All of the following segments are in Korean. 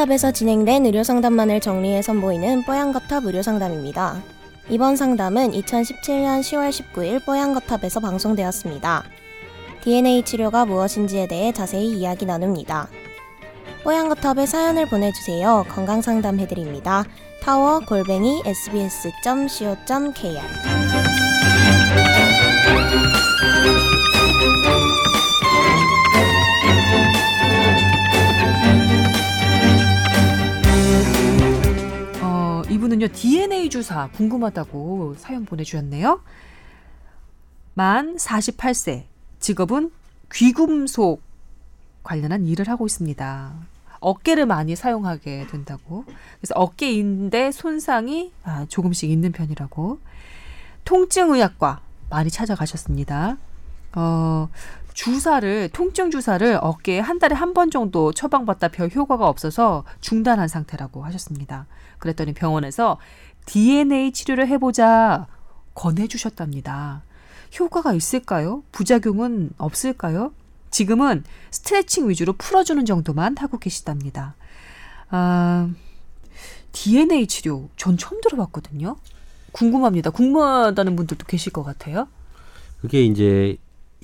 뽀얀거탑에서 진행된 의료상담만을 정리해 선보이는 뽀얀거탑 의료상담입니다. 이번 상담은 2017년 10월 19일 뽀얀거탑에서 방송되었습니다. DNA 치료가 무엇인지에 대해 자세히 이야기 나눕니다. 뽀얀거탑에 사연을 보내주세요. 건강상담 해드립니다. 타워 골뱅이 sbs.co.kr 어, 이분은요, DNA 주사 궁금하다고 사연 보내주셨네요. 만 48세, 직업은 귀금속 관련한 일을 하고 있습니다. 어깨를 많이 사용하게 된다고. 그래서 어깨인대 손상이 아, 조금씩 있는 편이라고. 통증의학과 많이 찾아가셨습니다. 어, 주사를, 통증 주사를 어깨에 한 달에 한 번 정도 처방받다 별 효과가 없어서 중단한 상태라고 하셨습니다. 그랬더니 병원에서 DNA 치료를 해보자 권해주셨답니다. 효과가 있을까요? 부작용은 없을까요? 지금은 스트레칭 위주로 풀어주는 정도만 하고 계시답니다. 아, DNA 치료 전 처음 들어봤거든요. 궁금합니다. 궁금하다는 분들도 계실 것 같아요. 그게 이제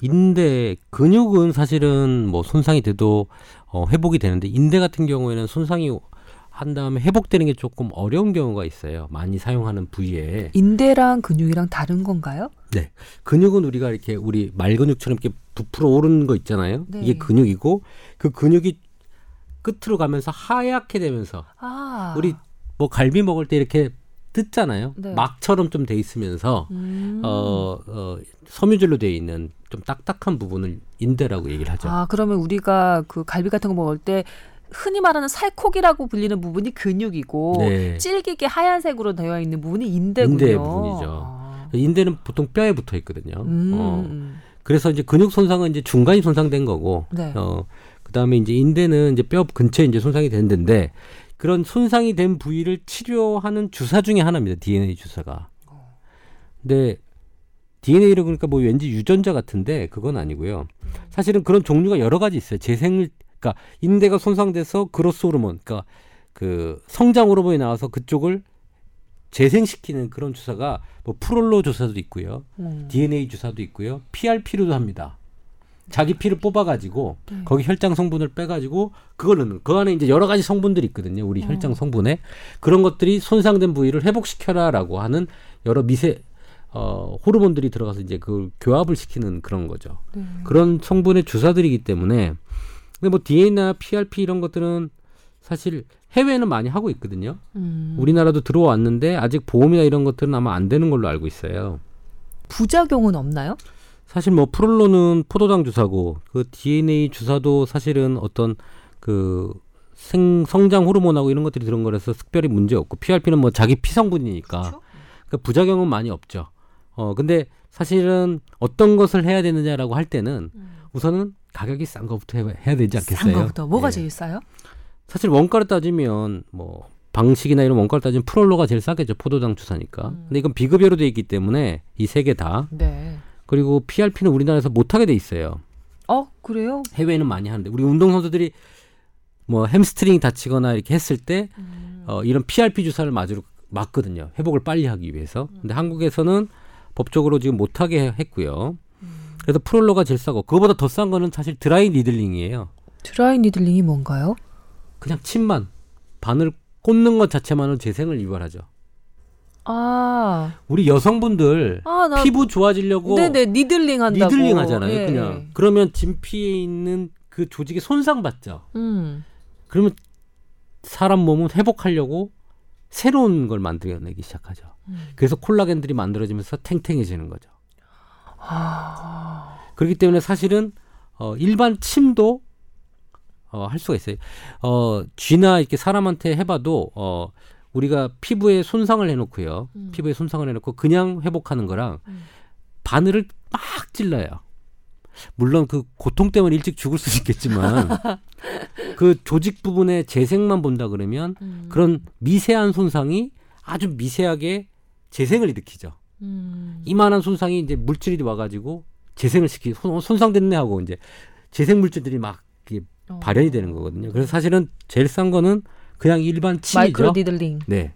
인대 근육은 사실은 뭐 손상이 돼도 어, 회복이 되는데 인대 같은 경우에는 손상이 한 다음에 회복되는 게 조금 어려운 경우가 있어요. 많이 사용하는 부위에. 인대랑 근육이랑 다른 건가요? 네. 근육은 우리가 이렇게 우리 말 근육처럼 이렇게 부풀어 오르는 거 있잖아요. 네. 이게 근육이고 그 근육이 끝으로 가면서 하얗게 되면서 아, 우리 뭐 갈비 먹을 때 이렇게 뜯잖아요. 네. 막처럼 좀 돼 있으면서 음. 어, 어, 섬유질로 되어 있는 좀 딱딱한 부분을 인대라고 얘기를 하죠. 아, 그러면 우리가 그 갈비 같은 거 먹을 때 흔히 말하는 살코기라고 불리는 부분이 근육이고 네. 질기게 하얀색으로 되어 있는 부분이 인대군요. 인대 부분이죠. 아. 인대는 보통 뼈에 붙어 있거든요. 음. 어, 그래서 이제 근육 손상은 이제 중간이 손상된 거고, 네. 어, 그 다음에 이제 인대는 이제 뼈 근처에 이제 손상이 된 데인데, 그런 손상이 된 부위를 치료하는 주사 중에 하나입니다. DNA 주사가. 근데 DNA를 그러니까 뭐 왠지 유전자 같은데 그건 아니고요. 사실은 그런 종류가 여러 가지 있어요. 재생을 그러니까 인대가 손상돼서 그로스 호르몬, 그러니까 그 성장 호르몬이 나와서 그쪽을 재생시키는 그런 주사가 뭐 프롤로 주사도 있고요. 음. DNA 주사도 있고요. PRP로도 합니다. 자기 피를 뽑아가지고 네. 거기 혈장 성분을 빼가지고 그걸 넣는 그 안에 이제 여러 가지 성분들이 있거든요. 우리 어. 혈장 성분에 그런 것들이 손상된 부위를 회복시켜라라고 하는 여러 미세 어, 호르몬들이 들어가서 이제 그 교합을 시키는 그런 거죠. 네. 그런 성분의 주사들이기 때문에 근데 뭐 DNA나 PRP 이런 것들은 사실 해외에는 많이 하고 있거든요. 음. 우리나라도 들어왔는데 아직 보험이나 이런 것들은 아마 안 되는 걸로 알고 있어요. 부작용은 없나요? 사실 뭐 프롤로는 포도당 주사고 그 DNA 주사도 사실은 어떤 그 생, 성장 호르몬하고 이런 것들이 들은 거라서 특별히 문제 없고 PRP는 뭐 자기 피 성분이니까 그렇죠? 그 부작용은 많이 없죠. 어 근데 사실은 어떤 것을 해야 되느냐라고 할 때는 우선은 가격이 싼 것부터 해, 해야 되지 않겠어요? 싼 거부터 뭐가 예. 제일 싸요? 사실 원가를 따지면 뭐 방식이나 이런 원가를 따지면 prolo가 제일 싸겠죠. 포도당 주사니까. 음. 근데 이건 비급여로 돼 있기 때문에 이 세 개 다. 네. 그리고 PRP는 우리나라에서 못 하게 돼 있어요. 어 그래요? 해외에는 많이 하는데 우리 운동 선수들이 뭐 햄스트링 다치거나 이렇게 했을 때 음. 어, 이런 PRP 주사를 맞으러 맞거든요. 회복을 빨리 하기 위해서. 근데 한국에서는 법적으로 지금 못 하게 했고요. 그래서 prolo가 제일 싸고 그거보다 더 싼 거는 사실 dry needling이에요. dry needling이 뭔가요? 그냥 침만 바늘 꽂는 것 자체만으로 재생을 유발하죠. 아, 우리 여성분들 아, 나 피부 좋아지려고 네네 needling 한다고. needling 하잖아요. 예. 그냥 그러면 진피에 있는 그 조직에 손상 받죠. 음. 그러면 사람 몸은 회복하려고 새로운 걸 만들어내기 시작하죠. 음. 그래서 콜라겐들이 만들어지면서 탱탱해지는 거죠. 아, 그렇기 때문에 사실은 어, 일반 침도 어, 할 수가 있어요. 어, 쥐나 이렇게 사람한테 해봐도 어, 우리가 피부에 손상을 해놓고요. 음. 피부에 손상을 해놓고 그냥 회복하는 거랑 음. 바늘을 막 찔러요. 물론 그 고통 때문에 일찍 죽을 수 있겠지만 그 조직 부분의 재생만 본다 그러면 음. 그런 미세한 손상이 아주 미세하게 재생을 일으키죠. 음. 이만한 손상이 이제 물질이 와가지고 재생을 시키 손, 손상됐네 하고 이제 재생 물질들이 막 어. 발현이 되는 거거든요. 그래서 사실은 제일 싼 거는 그냥 일반 침이죠. micro needling. 네.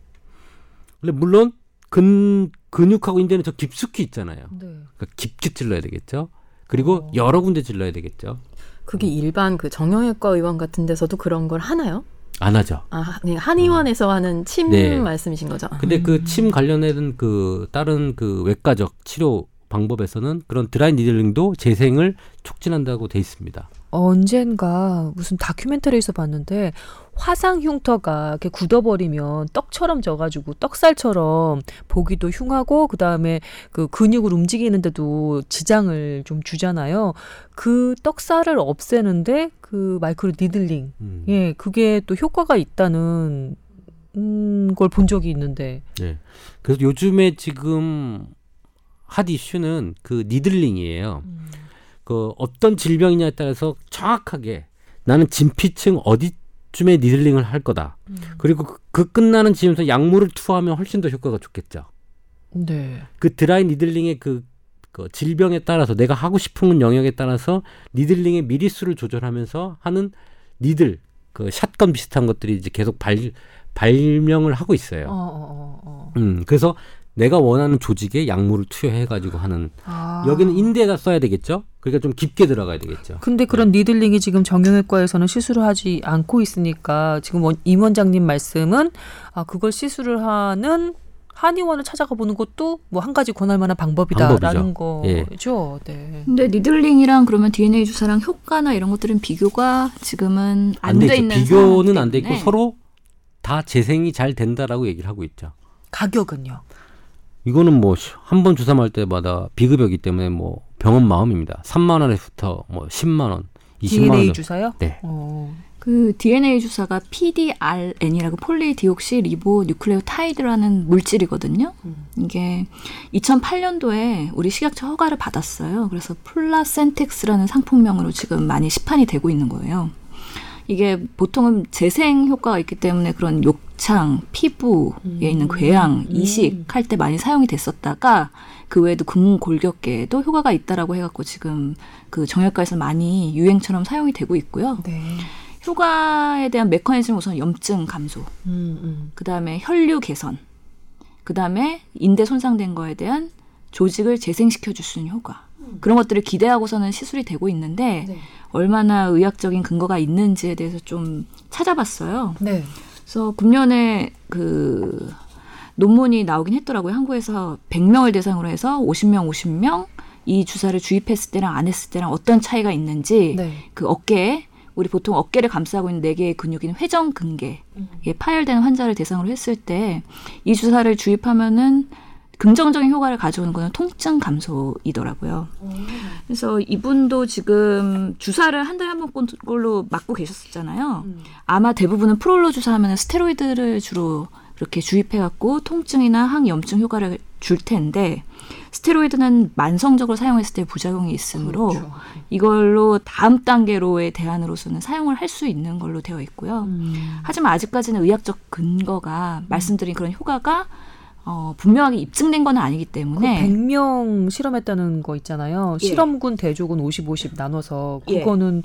근데 물론 근 근육하고 인대는 저 깊숙이 있잖아요. 네. 그러니까 깊게 찔러야 되겠죠. 그리고 어. 여러 군데 찔러야 되겠죠. 그게 일반 그 정형외과 의원 같은 데서도 그런 걸 하나요? 안 하죠. 아, 네, 한의원에서 하는 침 네. 말씀이신 거죠? 근데 그침 관련된 그 다른 그 외과적 치료 방법에서는 그런 드라이 니들링도 재생을 촉진한다고 돼 있습니다. 언젠가 무슨 다큐멘터리에서 봤는데 화상 흉터가 이렇게 굳어버리면 떡처럼 져가지고 떡살처럼 보기도 흉하고 그 다음에 그 근육을 움직이는데도 지장을 좀 주잖아요. 그 떡살을 없애는데 그 micro needling, 음. 예, 그게 또 효과가 있다는 음, 걸 본 적이 있는데. 네. 그래서 요즘에 지금 핫 이슈는 그 needling이에요. 그 어떤 질병이냐에 따라서 정확하게 나는 진피층 어디쯤에 needling을 할 거다. 그리고 그, 그 끝나는 지점에서 약물을 투하하면 훨씬 더 효과가 좋겠죠. 네. 그 dry needling의 그, 그 질병에 따라서 내가 하고 싶은 영역에 따라서 needling의 밀리수를 조절하면서 하는 needle 그 shotgun 비슷한 것들이 이제 계속 발 발명을 하고 있어요. 어, 어, 어, 어. 음, 그래서 내가 원하는 조직에 약물을 투여해가지고 하는 아. 여기는 인대에다 써야 되겠죠. 그러니까 좀 깊게 들어가야 되겠죠. 근데 그런 needling이 지금 정형외과에서는 시술을 하지 않고 있으니까 지금 원, 임 원장님 말씀은 아 그걸 시술을 하는 한의원을 찾아가 보는 것도 뭐 한 가지 권할 만한 방법이다라는 예. 거죠. 네. 근데 needling이랑 그러면 DNA 주사랑 효과나 이런 것들은 비교가 지금은 안안돼돼 있는. 비교는 안 돼 있고 서로 다 재생이 잘 된다라고 얘기를 하고 있죠. 가격은요? 이거는 뭐 한 번 주사 맞을 때마다 비급여기 때문에 뭐 병원 마음입니다. 3만 원에서부터 뭐 10만 원, 20만 원. DNA. 주사요? 네. 어. 그 DNA 주사가 PDRN이라고 polydeoxyribonucleotide라는 물질이거든요. 이게 2008년도에 우리 식약처 허가를 받았어요. 그래서 Placentex라는 상품명으로 지금 많이 시판이 되고 있는 거예요. 이게 보통은 재생 효과가 있기 때문에 그런 욕창, 피부에 있는 궤양, 이식 할 때 많이 사용이 됐었다가 그 외에도 근골격계에도 효과가 있다라고 해갖고 지금 그 정형외과에서 많이 유행처럼 사용이 되고 있고요. 네. 효과에 대한 메커니즘 우선 염증 감소, 음, 음. 그 다음에 혈류 개선, 그 다음에 인대 손상된 거에 대한 조직을 재생시켜 줄 수 있는 효과. 그런 것들을 기대하고서는 시술이 되고 있는데 네. 얼마나 의학적인 근거가 있는지에 대해서 좀 찾아봤어요. 네. 그래서 금년에 그 논문이 나오긴 했더라고요. 한국에서 100명을 대상으로 해서 50명, 50명 이 주사를 주입했을 때랑 안 했을 때랑 어떤 차이가 있는지 네. 그 어깨에 우리 보통 어깨를 감싸고 있는 네 개의 근육인 회전 근개 이게 파열되는 환자를 대상으로 했을 때 이 주사를 주입하면은 긍정적인 효과를 가져오는 거는 통증 감소이더라고요. 그래서 이분도 지금 주사를 한 달에 한 번꼴로 맞고 계셨었잖아요. 아마 대부분은 프롤로 주사하면 스테로이드를 주로 이렇게 주입해갖고 통증이나 항염증 효과를 줄 텐데 스테로이드는 만성적으로 사용했을 때 부작용이 있으므로 그렇죠. 이걸로 다음 단계로의 대안으로서는 사용을 할 수 있는 걸로 되어 있고요. 음. 하지만 아직까지는 의학적 근거가 말씀드린 그런 효과가 어, 분명하게 입증된 건 아니기 그 때문에 100명 실험했다는 거 있잖아요. 예. 실험군 대족은 50, 50 나눠서 예. 그거는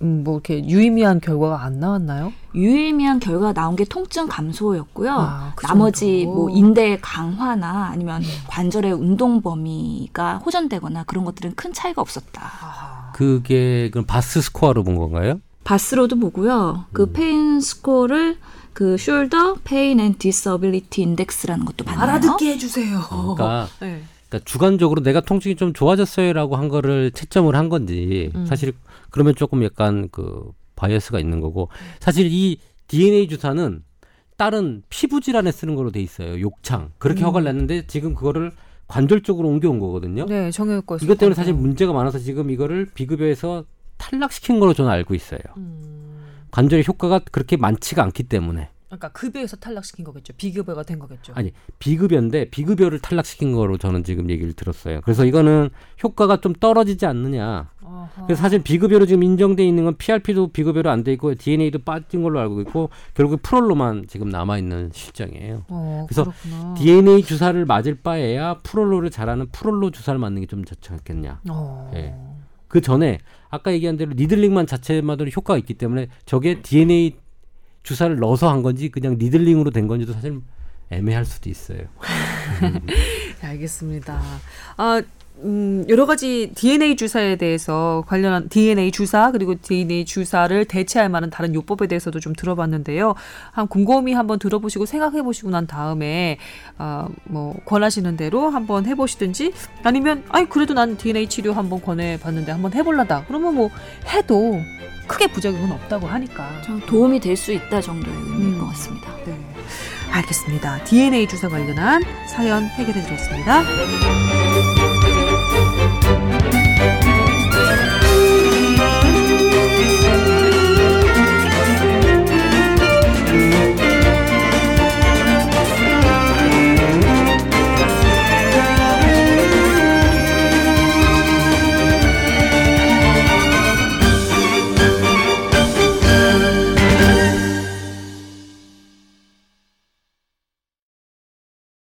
음, 뭐 이렇게 유의미한 결과가 안 나왔나요? 유의미한 결과가 나온 게 통증 감소였고요. 아, 그 나머지. 뭐 인대 강화나 아니면 관절의 운동 범위가 호전되거나 그런 것들은 큰 차이가 없었다. 아. 그게 그럼 VAS score로 본 건가요? VAS로도 보고요. 그 음. pain score를 그 Shoulder Pain and Disability Index라는 것도 봤나요? 해주세요. 그러니까, 네. 그러니까 주관적으로 내가 통증이 좀 좋아졌어요라고 한 거를 채점을 한 건지 음. 사실 그러면 조금 약간 그 bias가 있는 거고 사실 이 DNA 주사는 다른 피부 질환에 쓰는 거로 돼 있어요. 욕창 그렇게 음. 허가를 냈는데 지금 그거를 관절 쪽으로 옮겨온 거거든요. 네, 정형외과에서 이것 때문에 사실 문제가 많아서 지금 이거를 비급여에서 탈락시킨 걸로 저는 알고 있어요. 음. 관절의 효과가 그렇게 많지가 않기 때문에 그러니까 급여에서 탈락시킨 거겠죠. 비급여가 된 거겠죠. 아니 비급여인데 비급여를 탈락시킨 거로 저는 지금 얘기를 들었어요. 그래서 이거는 효과가 좀 떨어지지 않느냐. 아하. 그래서 사실 비급여로 지금 인정돼 있는 건 PRP도 비급여로 안 돼 있고 DNA도 빠진 걸로 알고 있고 결국 프롤로만 지금 남아 있는 실정이에요. 어, 그래서 그렇구나. DNA 주사를 맞을 바에야 프롤로를 잘하는 프롤로 주사를 맞는 게 좀 좋지 않겠냐. 어. 예. 그 전에 아까 얘기한 대로 니들링만 자체만으로 효과가 있기 때문에 저게 DNA 주사를 넣어서 한 건지 그냥 니들링으로 된 건지도 사실 애매할 수도 있어요. 네, 알겠습니다. 아, 음, 여러 가지 DNA 주사에 대해서 관련한 DNA 주사 그리고 DNA 주사를 대체할 만한 다른 요법에 대해서도 좀 들어봤는데요. 한 곰곰이 한번 들어보시고 생각해 보시고 난 다음에 아, 뭐 권하시는 대로 한번 해 보시든지 아니면 아니 그래도 난 DNA 치료 한번 권해 봤는데 한번 해 볼라다. 그러면 뭐 해도 크게 부작용은 없다고 하니까. 좀 도움이 될 수 있다 정도의 의미일 음. 것 같습니다. 네. 알겠습니다. DNA 주사 관련한 사연 해결해 드렸습니다.